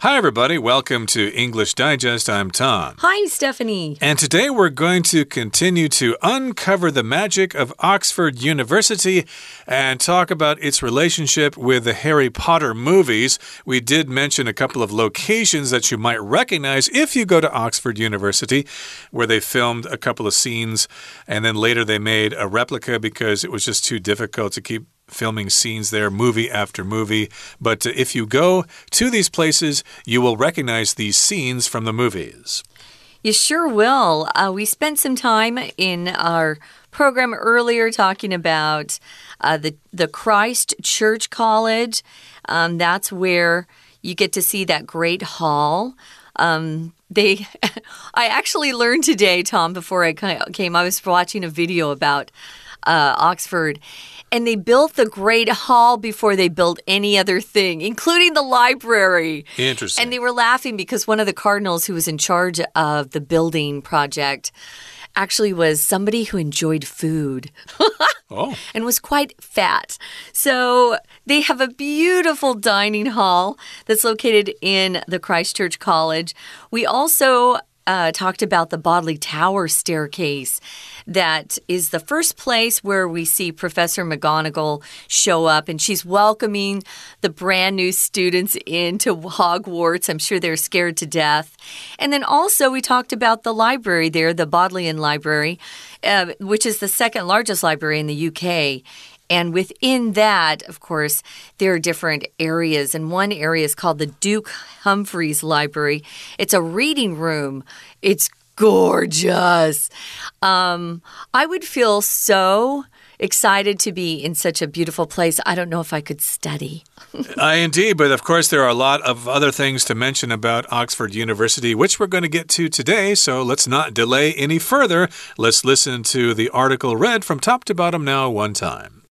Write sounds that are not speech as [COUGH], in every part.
Hi, everybody. Welcome to English Digest. I'm Tom. Hi, Stephanie. And today we're going to continue to uncover the magic of Oxford University and talk about its relationship with the Harry Potter movies. We did mention a couple of locations that you might recognize if you go to Oxford University, where they filmed a couple of scenes and then later they made a replica because it was just too difficult to keep filming scenes there, movie after movie. But uh, if you go to these places, you will recognize these scenes from the movies. You sure will. Uh, we spent some time in our program earlier talking about uh, the the Christ Church College. Um, that's where you get to see that great hall. Um, they, [LAUGHS] I actually learned today, Tom. Before I came, I was watching a video about uh, Oxford and they built the Great Hall before they built any other thing, including the library. Interesting. And they were laughing because one of the cardinals who was in charge of the building project actually was somebody who enjoyed food. [LAUGHS] oh. And was quite fat. So they have a beautiful dining hall that's located in the Christ Church College. We also uh, talked about the Bodley Tower staircase. That is the first place where we see Professor McGonagall show up, and she's welcoming the brand new students into Hogwarts. I'm sure they're scared to death. And then also, we talked about the library there, the Bodleian Library, uh, which is the second largest library in the UK. And within that, of course, there are different areas. And one area is called the Duke Humfrey's Library. It's a reading room. It's gorgeous. Um, I would feel so excited to be in such a beautiful place. I don't know if I could study. [LAUGHS] uh, indeed, but of course, there are a lot of other things to mention about Oxford University, which we're going to get to today. So let's not delay any further. Let's listen to the article read from top to bottom now, one time.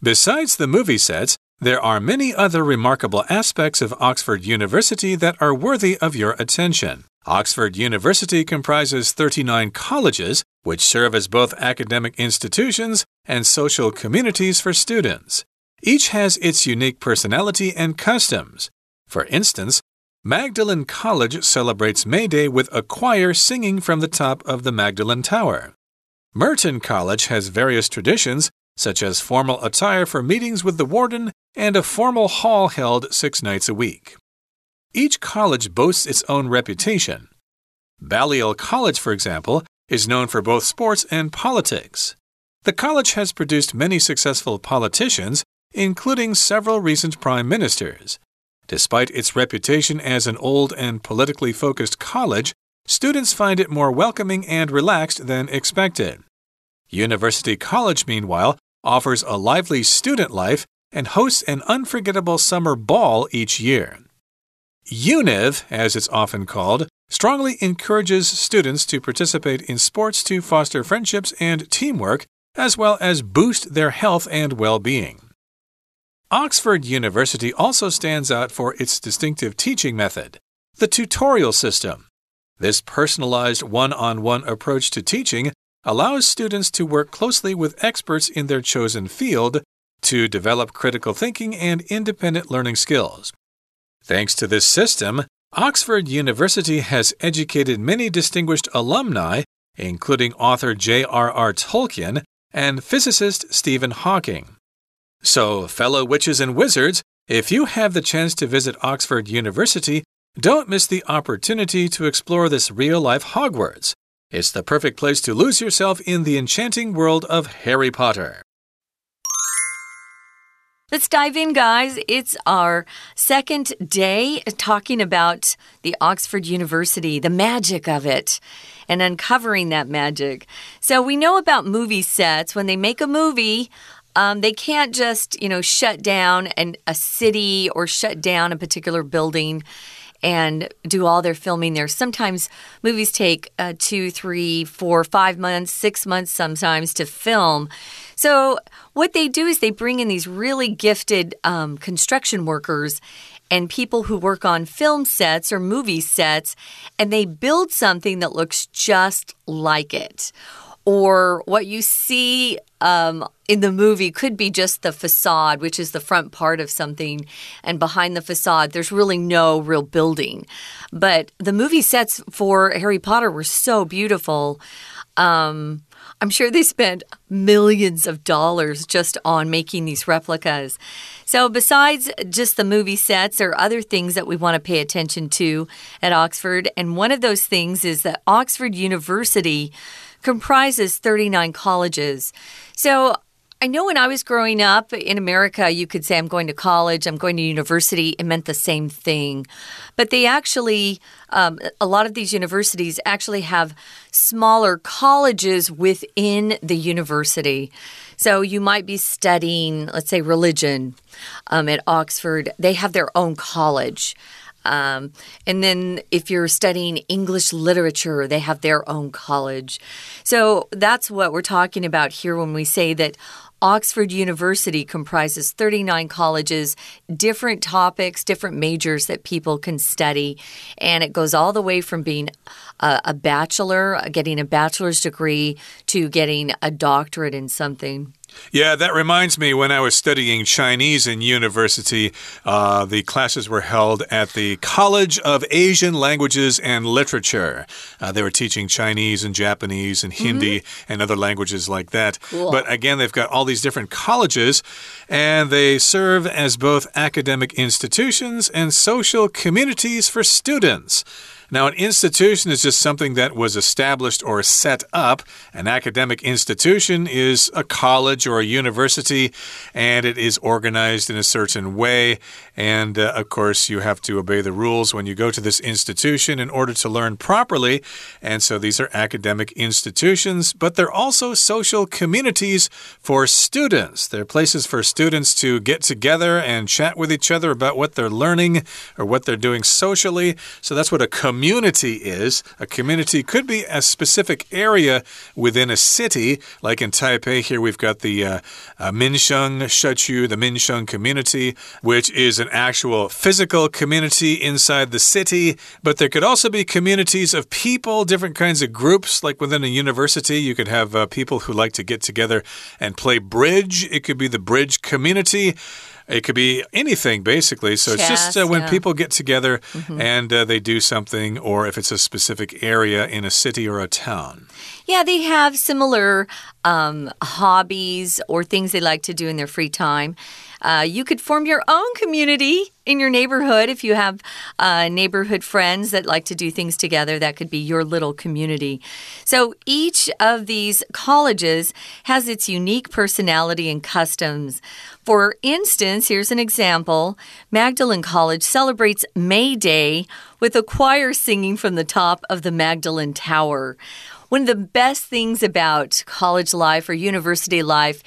Besides the movie sets, there are many other remarkable aspects of Oxford University that are worthy of your attention. Oxford University comprises 39 colleges, which serve as both academic institutions and social communities for students. Each has its unique personality and customs. For instance, Magdalen College celebrates May Day with a choir singing from the top of the Magdalen Tower. Merton College has various traditions such as formal attire for meetings with the warden and a formal hall held six nights a week. Each college boasts its own reputation. Balliol College, for example, is known for both sports and politics. The college has produced many successful politicians, including several recent prime ministers. Despite its reputation as an old and politically focused college, students find it more welcoming and relaxed than expected. University College, meanwhile, offers a lively student life and hosts an unforgettable summer ball each year. UNIV, as it's often called, strongly encourages students to participate in sports to foster friendships and teamwork, as well as boost their health and well being. Oxford University also stands out for its distinctive teaching method, the tutorial system. This personalized one on one approach to teaching allows students to work closely with experts in their chosen field to develop critical thinking and independent learning skills. Thanks to this system, Oxford University has educated many distinguished alumni, including author J.R.R. Tolkien and physicist Stephen Hawking. So, fellow witches and wizards, if you have the chance to visit Oxford University, don't miss the opportunity to explore this real life Hogwarts. It's the perfect place to lose yourself in the enchanting world of Harry Potter. Let's dive in, guys. It's our second day talking about the Oxford University, the magic of it, and uncovering that magic. So, we know about movie sets. When they make a movie, um, they can't just, you know, shut down an, a city or shut down a particular building and do all their filming there. Sometimes movies take uh, two, three, four, five months, six months sometimes to film. So, what they do is they bring in these really gifted um, construction workers and people who work on film sets or movie sets, and they build something that looks just like it. Or what you see um, in the movie could be just the facade, which is the front part of something, and behind the facade, there's really no real building. But the movie sets for Harry Potter were so beautiful. Um, I'm sure they spent millions of dollars just on making these replicas. So, besides just the movie sets, there are other things that we want to pay attention to at Oxford. And one of those things is that Oxford University comprises 39 colleges. So, I know when I was growing up in America, you could say, I'm going to college, I'm going to university. It meant the same thing. But they actually, um, a lot of these universities actually have smaller colleges within the university. So you might be studying, let's say, religion um, at Oxford, they have their own college. Um, and then if you're studying English literature, they have their own college. So that's what we're talking about here when we say that Oxford University comprises 39 colleges, different topics, different majors that people can study. And it goes all the way from being a, a bachelor, getting a bachelor's degree, to getting a doctorate in something. Yeah, that reminds me when I was studying Chinese in university, uh, the classes were held at the College of Asian Languages and Literature. Uh, they were teaching Chinese and Japanese and Hindi mm -hmm. and other languages like that. Cool. But again, they've got all these different colleges, and they serve as both academic institutions and social communities for students. Now, an institution is just something that was established or set up. An academic institution is a college or a university, and it is organized in a certain way. And uh, of course, you have to obey the rules when you go to this institution in order to learn properly. And so these are academic institutions, but they're also social communities for students. They're places for students to get together and chat with each other about what they're learning or what they're doing socially. So that's what a community is. A community could be a specific area within a city, like in Taipei. Here we've got the uh, uh, Minsheng Shechu, the Minsheng community, which is an actual physical community inside the city. But there could also be communities of people, different kinds of groups, like within a university. You could have uh, people who like to get together and play bridge. It could be the bridge community. It could be anything, basically. So Chess, it's just uh, when yeah. people get together mm -hmm. and uh, they do something, or if it's a specific area in a city or a town. Yeah, they have similar um, hobbies or things they like to do in their free time. Uh, you could form your own community in your neighborhood if you have uh, neighborhood friends that like to do things together. That could be your little community. So each of these colleges has its unique personality and customs. For instance, here's an example Magdalen College celebrates May Day with a choir singing from the top of the Magdalen Tower. One of the best things about college life or university life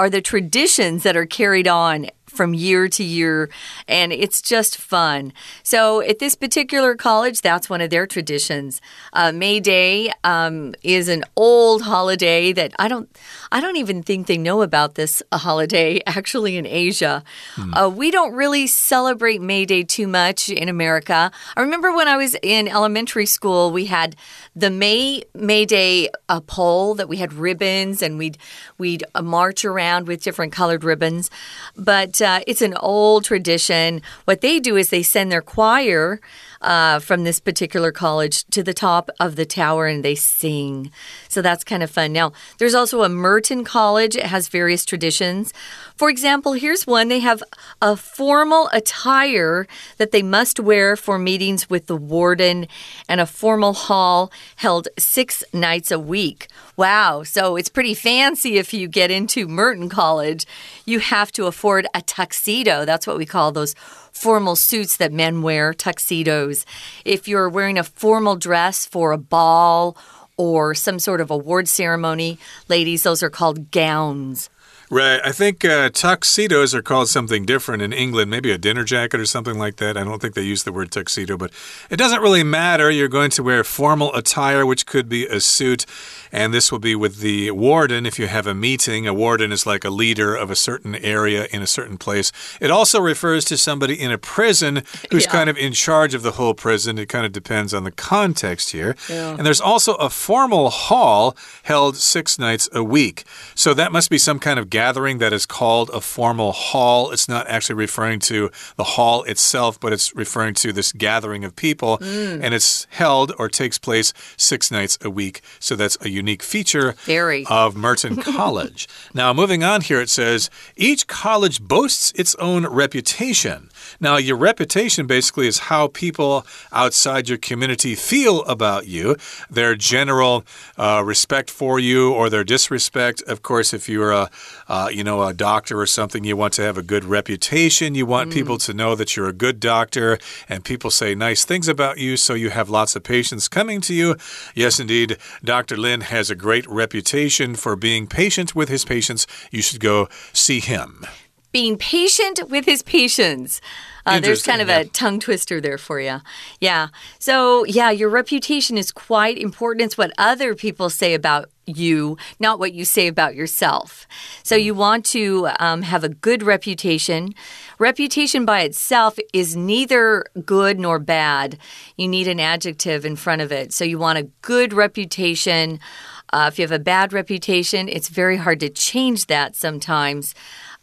are the traditions that are carried on from year to year, and it's just fun. So, at this particular college, that's one of their traditions. Uh, May Day um, is an old holiday that I don't, I don't even think they know about this holiday [LAUGHS] actually in Asia. Hmm. Uh, we don't really celebrate May Day too much in America. I remember when I was in elementary school, we had the May May Day uh, pole that we had ribbons and we'd we'd uh, march around with different colored ribbons. But uh, it's an old tradition. What they do is they send their choir uh, from this particular college to the top of the tower and they sing. So that's kind of fun. Now, there's also a Merton College. It has various traditions. For example, here's one they have a formal attire that they must wear for meetings with the warden and a formal hall held six nights a week. Wow. So it's pretty fancy if you get into Merton College. You have to afford a tuxedo. That's what we call those formal suits that men wear, tuxedos. If you're wearing a formal dress for a ball or some sort of award ceremony, ladies, those are called gowns. Right. I think uh, tuxedos are called something different in England, maybe a dinner jacket or something like that. I don't think they use the word tuxedo, but it doesn't really matter. You're going to wear formal attire, which could be a suit. And this will be with the warden if you have a meeting. A warden is like a leader of a certain area in a certain place. It also refers to somebody in a prison who's yeah. kind of in charge of the whole prison. It kind of depends on the context here. Yeah. And there's also a formal hall held six nights a week. So that must be some kind of gathering that is called a formal hall. It's not actually referring to the hall itself, but it's referring to this gathering of people. Mm. And it's held or takes place six nights a week. So that's a unique feature Very. of Merton [LAUGHS] College. now, moving on here, it says each college boasts its own reputation. Now, your reputation basically is how people outside your community feel about you, their general uh, respect for you or their disrespect. Of course, if you're a, uh, you know, a doctor or something, you want to have a good reputation. You want mm. people to know that you're a good doctor and people say nice things about you, so you have lots of patients coming to you. Yes, indeed, Dr. Lin has a great reputation for being patient with his patients. You should go see him being patient with his patients. Uh, there's kind of yeah. a tongue twister there for you. Yeah. So, yeah, your reputation is quite important. It's what other people say about you, not what you say about yourself. So, you want to um, have a good reputation. Reputation by itself is neither good nor bad. You need an adjective in front of it. So, you want a good reputation. Uh, if you have a bad reputation, it's very hard to change that sometimes.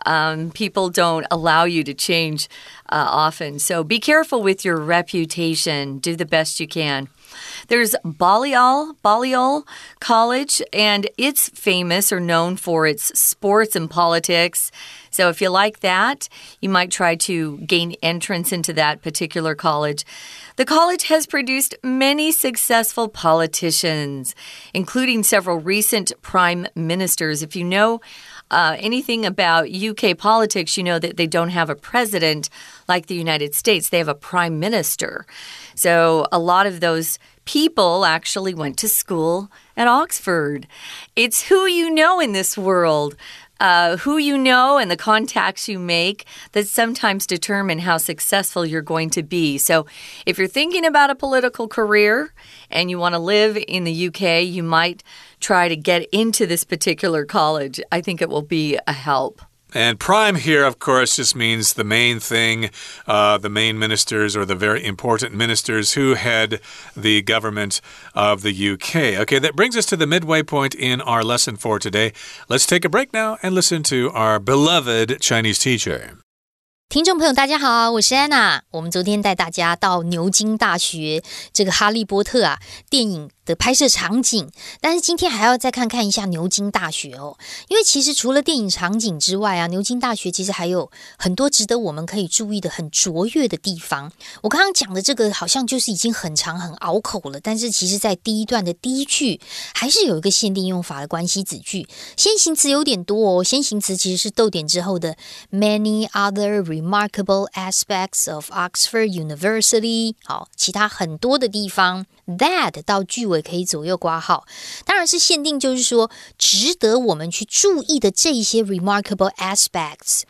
Um, people don't allow you to change uh, often. So be careful with your reputation. Do the best you can. There's Balliol, Balliol College, and it's famous or known for its sports and politics. So if you like that, you might try to gain entrance into that particular college. The college has produced many successful politicians, including several recent prime ministers. If you know uh, anything about UK politics, you know that they don't have a president like the United States, they have a prime minister. So a lot of those people actually went to school at Oxford. It's who you know in this world. Uh, who you know and the contacts you make that sometimes determine how successful you're going to be. So, if you're thinking about a political career and you want to live in the UK, you might try to get into this particular college. I think it will be a help. And prime here, of course, just means the main thing, uh, the main ministers or the very important ministers who head the government of the UK. Okay, that brings us to the midway point in our lesson for today. Let's take a break now and listen to our beloved Chinese teacher. 听众朋友，大家好，我是安娜。我们昨天带大家到牛津大学这个《哈利波特》啊电影 的拍摄场景，但是今天还要再看看一下牛津大学哦，因为其实除了电影场景之外啊，牛津大学其实还有很多值得我们可以注意的很卓越的地方。我刚刚讲的这个好像就是已经很长很拗口了，但是其实在第一段的第一句还是有一个限定用法的关系子句，先行词有点多哦。先行词其实是逗点之后的 many other remarkable aspects of Oxford University，好，其他很多的地方。that 到句尾也可以左右挂号，当然是限定，就是说值得我们去注意的这一些 remarkable aspects。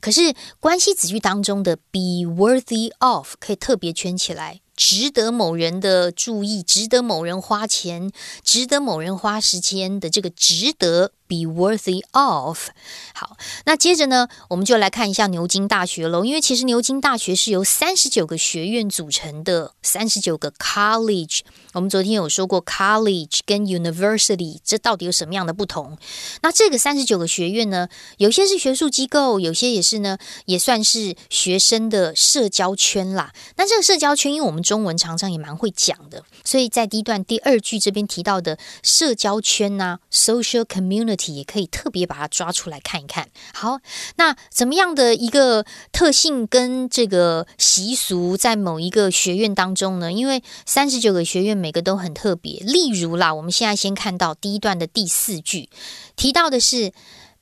可是关系子句当中的 be worthy of 可以特别圈起来。值得某人的注意，值得某人花钱，值得某人花时间的这个值得 be worthy of。好，那接着呢，我们就来看一下牛津大学喽。因为其实牛津大学是由三十九个学院组成的，三十九个 college。我们昨天有说过 college 跟 university 这到底有什么样的不同？那这个三十九个学院呢，有些是学术机构，有些也是呢，也算是学生的社交圈啦。那这个社交圈，因为我们中文常常也蛮会讲的，所以在第一段第二句这边提到的社交圈呐，social community 也可以特别把它抓出来看一看。好，那怎么样的一个特性跟这个习俗在某一个学院当中呢？因为三十九个学院每个都很特别。例如啦，我们现在先看到第一段的第四句提到的是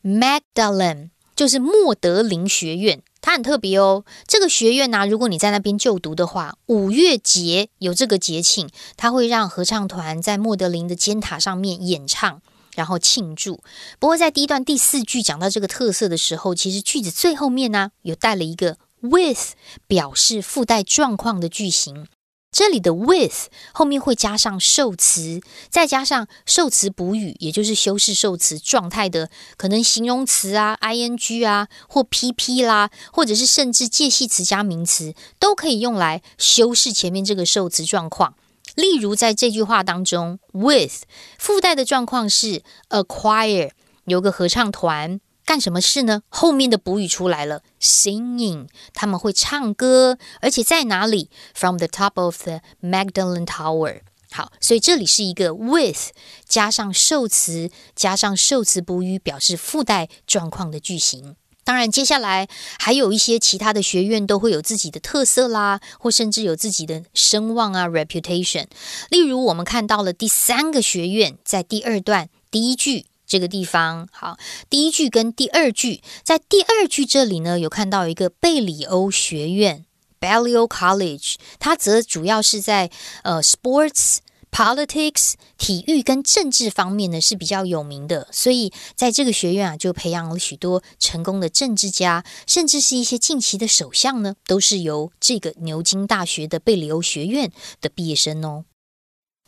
Magdalen，就是莫德林学院。它很特别哦，这个学院呢，如果你在那边就读的话，五月节有这个节庆，它会让合唱团在莫德林的尖塔上面演唱。然后庆祝。不过在第一段第四句讲到这个特色的时候，其实句子最后面呢有带了一个 with，表示附带状况的句型。这里的 with 后面会加上受词，再加上受词补语，也就是修饰受词状态的可能形容词啊、ing 啊或 pp 啦，或者是甚至介系词加名词，都可以用来修饰前面这个受词状况。例如在这句话当中，with 附带的状况是 acquire 有个合唱团。干什么事呢？后面的补语出来了，singing，他们会唱歌，而且在哪里？From the top of the Magdalen Tower。好，所以这里是一个 with 加上受词，加上受词补语，表示附带状况的句型。当然，接下来还有一些其他的学院都会有自己的特色啦，或甚至有自己的声望啊，reputation。例如，我们看到了第三个学院，在第二段第一句。这个地方好，第一句跟第二句，在第二句这里呢，有看到一个贝里欧学院 （Balliol College），它则主要是在呃 sports、politics、体育跟政治方面呢是比较有名的，所以在这个学院啊，就培养了许多成功的政治家，甚至是一些近期的首相呢，都是由这个牛津大学的贝里欧学院的毕业生哦。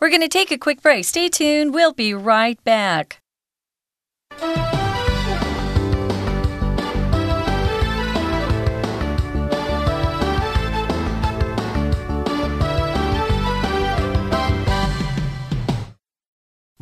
We're going to take a quick break. Stay tuned. We'll be right back.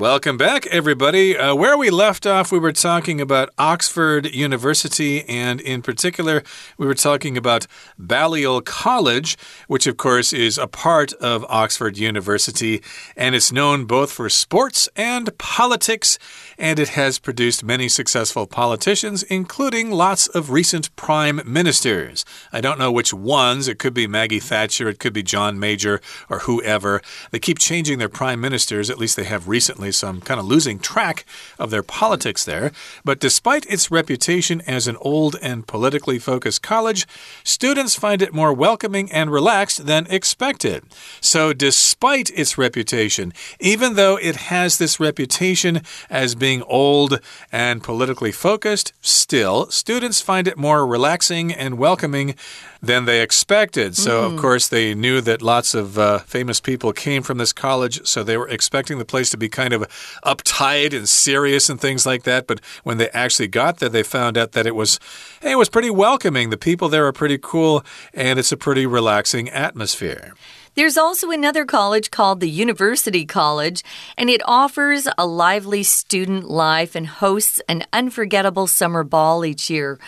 Welcome back, everybody. Uh, where we left off, we were talking about Oxford University, and in particular, we were talking about Balliol College, which, of course, is a part of Oxford University, and it's known both for sports and politics, and it has produced many successful politicians, including lots of recent prime ministers. I don't know which ones. It could be Maggie Thatcher, it could be John Major, or whoever. They keep changing their prime ministers, at least they have recently so I'm kind of losing track of their politics there. But despite its reputation as an old and politically focused college, students find it more welcoming and relaxed than expected. So, despite its reputation, even though it has this reputation as being old and politically focused, still, students find it more relaxing and welcoming than they expected. So, mm. of course, they knew that lots of uh, famous people came from this college, so they were expecting the place to be kind of uptight and serious and things like that. But when they actually got there, they found out that it was it was pretty welcoming. The people there are pretty cool, and it's a pretty relaxing atmosphere. There's also another college called the University College, and it offers a lively student life and hosts an unforgettable summer ball each year.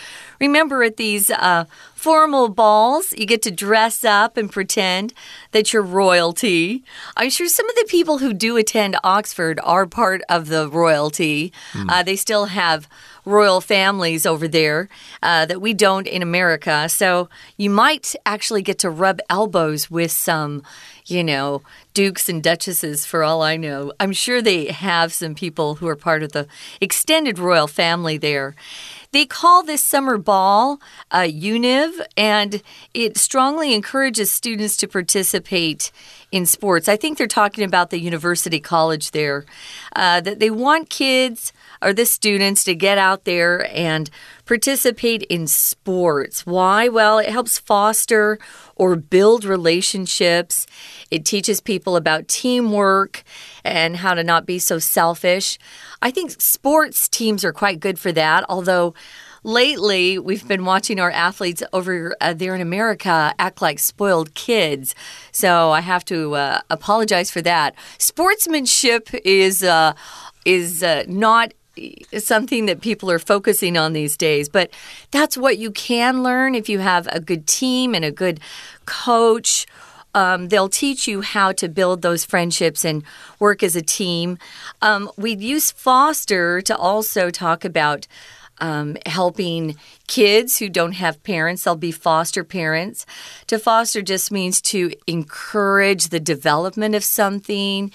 Remember, at these uh, formal balls, you get to dress up and pretend that you're royalty. I'm sure some of the people who do attend Oxford are part of the royalty. Mm. Uh, they still have royal families over there uh, that we don't in America. So you might actually get to rub elbows with some, you know, dukes and duchesses for all I know. I'm sure they have some people who are part of the extended royal family there. They call this summer ball uh, UNIV, and it strongly encourages students to participate in sports. I think they're talking about the university college there. Uh, that they want kids or the students to get out there and participate in sports. Why? Well, it helps foster or build relationships. It teaches people about teamwork and how to not be so selfish. I think sports teams are quite good for that, although lately we've been watching our athletes over uh, there in America act like spoiled kids. So I have to uh, apologize for that. Sportsmanship is uh, is uh, not something that people are focusing on these days. But that's what you can learn if you have a good team and a good coach. Um, they'll teach you how to build those friendships and work as a team. Um, we use Foster to also talk about um, helping kids who don't have parents. They'll be foster parents. To foster just means to encourage the development of something.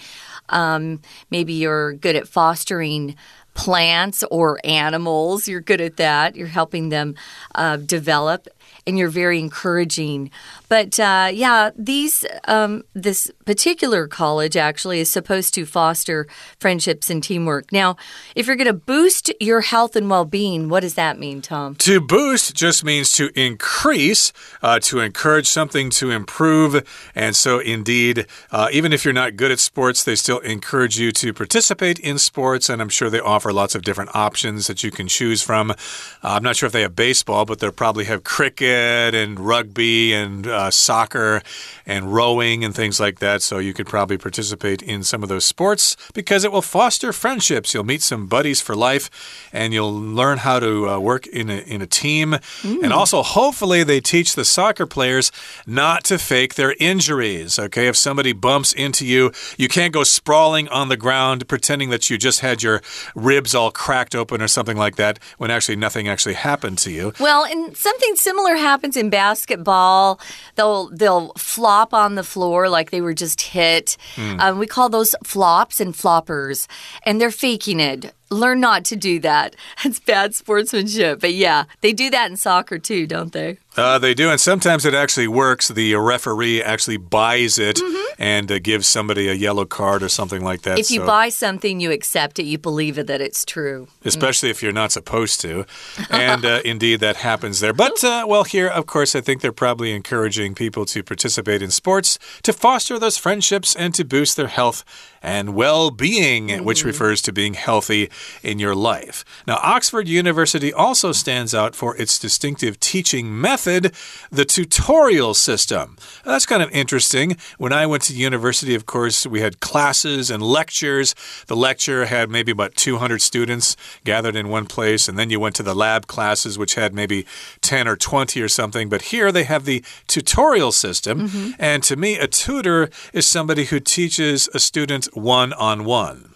Um, maybe you're good at fostering plants or animals. You're good at that. You're helping them uh, develop and you're very encouraging. But uh, yeah, these um, this particular college actually is supposed to foster friendships and teamwork. Now, if you're going to boost your health and well-being, what does that mean, Tom? To boost just means to increase, uh, to encourage something to improve, and so indeed, uh, even if you're not good at sports, they still encourage you to participate in sports, and I'm sure they offer lots of different options that you can choose from. Uh, I'm not sure if they have baseball, but they'll probably have cricket and rugby and uh, soccer and rowing and things like that. So you could probably participate in some of those sports because it will foster friendships. You'll meet some buddies for life and you'll learn how to uh, work in a, in a team. Mm. And also, hopefully, they teach the soccer players not to fake their injuries. Okay, if somebody bumps into you, you can't go sprawling on the ground pretending that you just had your ribs all cracked open or something like that when actually nothing actually happened to you. Well, and something similar happens in basketball they'll they'll flop on the floor like they were just hit. Mm. Um, we call those flops and floppers, and they're faking it learn not to do that. [LAUGHS] It's bad sportsmanship. But yeah, they do that in soccer too, don't they? Uh, they do, and sometimes it actually works. The referee actually buys it mm -hmm. And uh, gives somebody a yellow card or something like that. If so. you buy something, you accept it, you believe it that it's true. Especially mm. if you're not supposed to. [LAUGHS] And uh, indeed, that happens there. But, uh, well, here, of course, I think they're probably encouraging people to participate in sports to foster those friendships and to boost their health and well being, mm. which refers to being healthy in your life. Now, Oxford University also stands out for its distinctive teaching method, the tutorial system. That's kind of interesting. When I went to university, of course, we had classes and lectures. The lecture had maybe about 200 students gathered in one place, and then you went to the lab classes, which had maybe 10 or 20 or something. But here they have the tutorial system. Mm -hmm. And to me, a tutor is somebody who teaches a student one on one.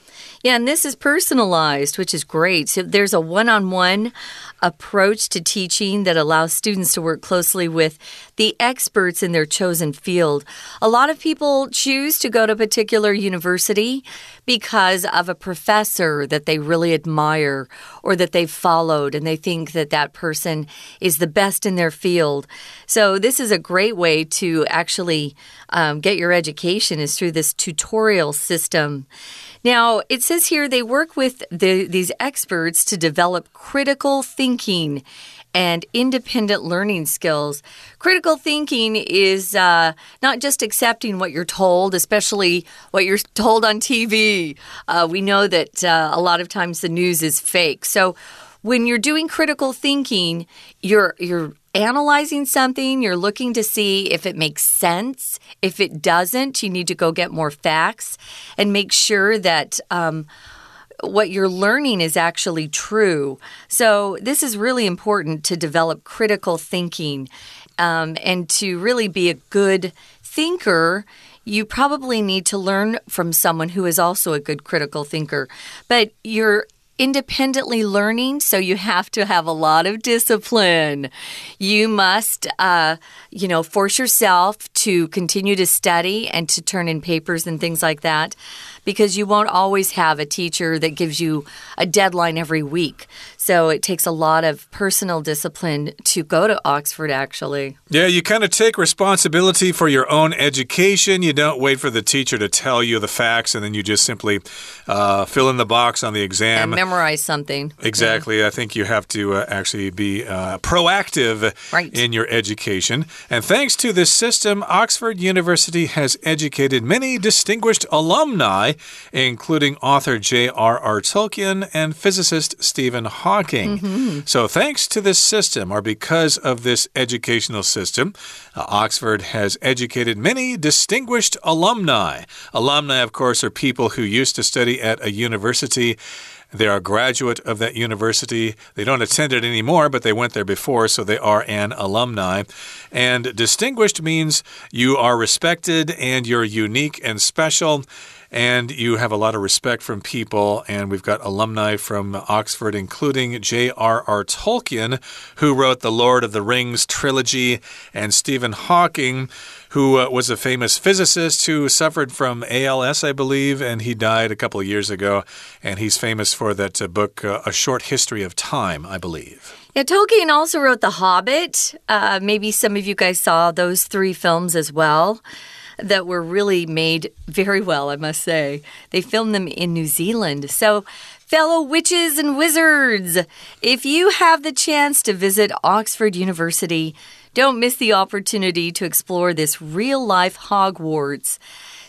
Yeah, and this is personalized, which is great. So there's a one on one approach to teaching that allows students to work closely with the experts in their chosen field. A lot of people choose to go to a particular university because of a professor that they really admire or that they've followed and they think that that person is the best in their field. So, this is a great way to actually um, get your education is through this tutorial system. Now, it says here they work with the, these experts to develop critical thinking and independent learning skills. Critical thinking is uh, not just accepting what you're told, especially what you're told on TV. Uh, we know that uh, a lot of times the news is fake. So when you're doing critical thinking, you're you're analyzing something, you're looking to see if it makes sense. If it doesn't, you need to go get more facts and make sure that. Um, what you're learning is actually true. So, this is really important to develop critical thinking um, and to really be a good thinker you probably need to learn from someone who is also a good critical thinker. But you're independently learning, so you have to have a lot of discipline. You must, uh, you know, force yourself to continue to study and to turn in papers and things like that because you won't always have a teacher that gives you a deadline every week. So it takes a lot of personal discipline to go to Oxford, actually. Yeah, you kind of take responsibility for your own education. You don't wait for the teacher to tell you the facts and then you just simply uh, fill in the box on the exam. And memorize something. Exactly. Yeah. I think you have to uh, actually be uh, proactive right. in your education. And thanks to this system, Oxford University has educated many distinguished alumni including author J.R.R. Tolkien and physicist Stephen Hawking. Mm -hmm. So, thanks to this system, or because of this educational system, uh, Oxford has educated many distinguished alumni. Alumni, of course, are people who used to study at a university. They are a graduate of that university. They don't attend it anymore, but they went there before, so they are an alumni. And distinguished means you are respected and you're unique and special. And you have a lot of respect from people. And we've got alumni from Oxford, including J.R.R. Tolkien, who wrote the Lord of the Rings trilogy, and Stephen Hawking who uh, was a famous physicist who suffered from ALS, I believe, and he died a couple of years ago. And he's famous for that uh, book, uh, A Short History of Time, I believe. Yeah, Tolkien also wrote The Hobbit. Uh, maybe some of you guys saw those three films as well that were really made very well, I must say. They filmed them in New Zealand. So, fellow witches and wizards, if you have the chance to visit Oxford University, don't miss the opportunity to explore this real life Hogwarts.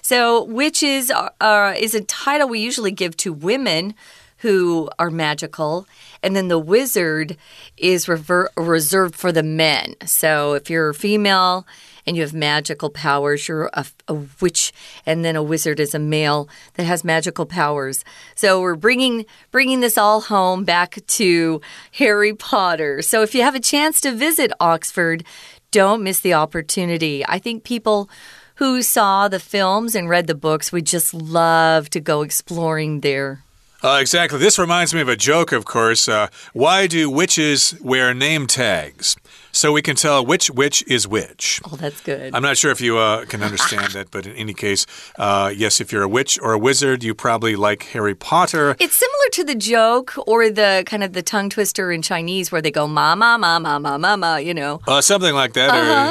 So, witches are, uh, is a title we usually give to women who are magical, and then the wizard is reserved for the men. So, if you're female, and you have magical powers. You're a, a, witch, and then a wizard is a male that has magical powers. So we're bringing bringing this all home back to Harry Potter. So if you have a chance to visit Oxford, don't miss the opportunity. I think people who saw the films and read the books would just love to go exploring there. Uh, exactly. This reminds me of a joke, of course. Uh, why do witches wear name tags? so we can tell which witch is which. Oh, that's good. I'm not sure if you uh, can understand that, but in any case, uh, yes, if you're a witch or a wizard, you probably like Harry Potter. It's similar to the joke or the kind of the tongue twister in Chinese where they go ma ma ma ma ma ma ma, you know. Uh, something like that, uh -huh.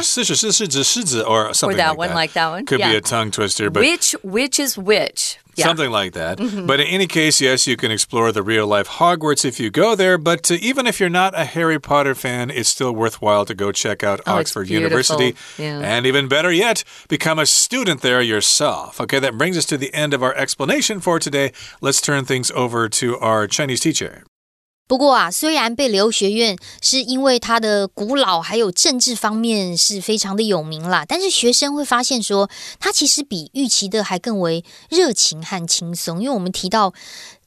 or or something or that like one, that. like that one. Could yeah. be a tongue twister, but which which is which? Yeah. Something like that. Mm -hmm. But in any case, yes, you can explore the real life Hogwarts if you go there. But uh, even if you're not a Harry Potter fan, it's still worthwhile to go check out oh, Oxford University. Yeah. And even better yet, become a student there yourself. Okay, that brings us to the end of our explanation for today. Let's turn things over to our Chinese teacher. 不过啊，虽然被留学院是因为它的古老还有政治方面是非常的有名啦，但是学生会发现说，它其实比预期的还更为热情和轻松，因为我们提到。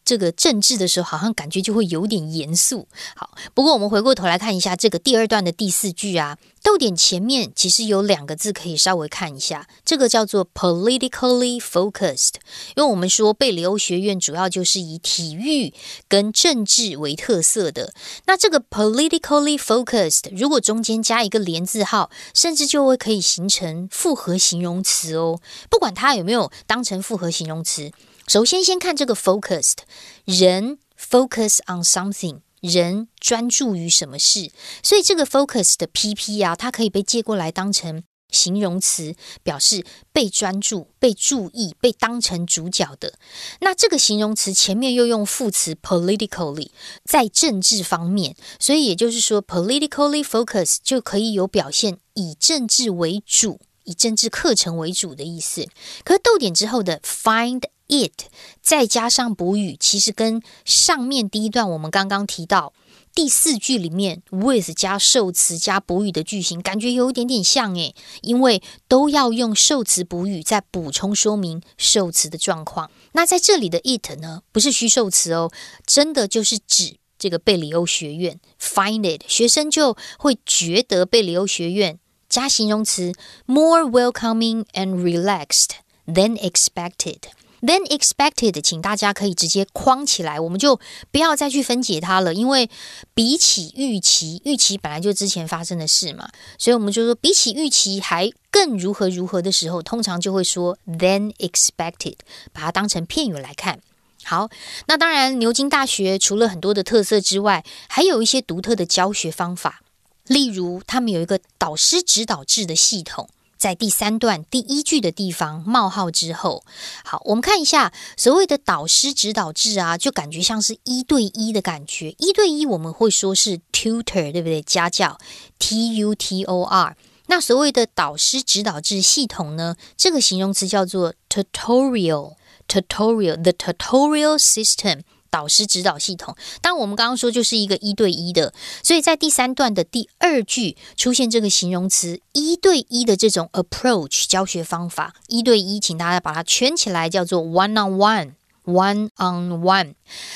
这个政治的时候，好像感觉就会有点严肃。好，不过我们回过头来看一下这个第二段的第四句啊，逗点前面其实有两个字可以稍微看一下，这个叫做 politically focused。因为我们说贝里欧学院主要就是以体育跟政治为特色的，那这个 politically focused 如果中间加一个连字号，甚至就会可以形成复合形容词哦。不管它有没有当成复合形容词。首先，先看这个 focused，人 focus on something，人专注于什么事，所以这个 focus 的 pp 啊，它可以被借过来当成形容词，表示被专注、被注意、被当成主角的。那这个形容词前面又用副词 politically，在政治方面，所以也就是说 politically focused 就可以有表现以政治为主、以政治课程为主的意思。可是逗点之后的 find。It 再加上补语，其实跟上面第一段我们刚刚提到第四句里面 with 加受词加补语的句型，感觉有一点点像诶，因为都要用受词补语再补充说明受词的状况。那在这里的 it 呢，不是虚受词哦，真的就是指这个贝里欧学院。Find it，学生就会觉得贝里欧学院加形容词 more welcoming and relaxed than expected。Then expected，请大家可以直接框起来，我们就不要再去分解它了。因为比起预期，预期本来就之前发生的事嘛，所以我们就说比起预期还更如何如何的时候，通常就会说 then expected，把它当成片语来看。好，那当然，牛津大学除了很多的特色之外，还有一些独特的教学方法，例如他们有一个导师指导制的系统。在第三段第一句的地方冒号之后，好，我们看一下所谓的导师指导制啊，就感觉像是一对一的感觉。一对一我们会说是 tutor，对不对？家教 t u t o r。那所谓的导师指导制系统呢，这个形容词叫做 tutorial，tutorial，the tutorial system。导师指导系统，当我们刚刚说就是一个一对一的，所以在第三段的第二句出现这个形容词“一对一”的这种 approach 教学方法，一对一，请大家把它圈起来，叫做 one on one，one on one。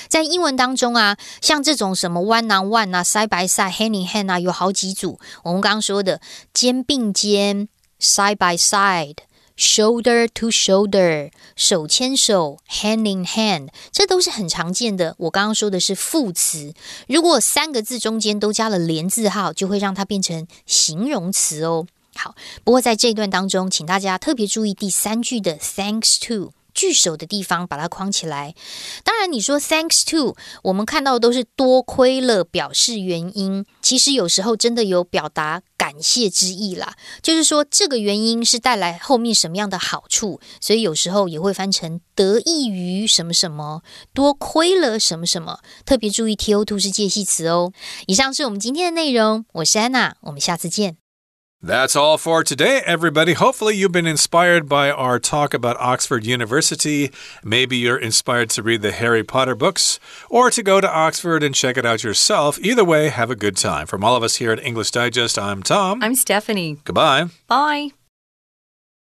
在英文当中啊，像这种什么 one on one 啊，side by side，hand in hand 啊，有好几组。我们刚刚说的肩并肩，side by side。Shoulder to shoulder，手牵手，hand in hand，这都是很常见的。我刚刚说的是副词，如果三个字中间都加了连字号，就会让它变成形容词哦。好，不过在这一段当中，请大家特别注意第三句的 thanks to。句首的地方把它框起来。当然，你说 thanks to，我们看到的都是多亏了，表示原因。其实有时候真的有表达感谢之意啦，就是说这个原因是带来后面什么样的好处，所以有时候也会翻成得益于什么什么，多亏了什么什么。特别注意 to to 是介系词哦。以上是我们今天的内容，我是安娜，我们下次见。That's all for today, everybody. Hopefully, you've been inspired by our talk about Oxford University. Maybe you're inspired to read the Harry Potter books or to go to Oxford and check it out yourself. Either way, have a good time. From all of us here at English Digest, I'm Tom. I'm Stephanie. Goodbye. Bye.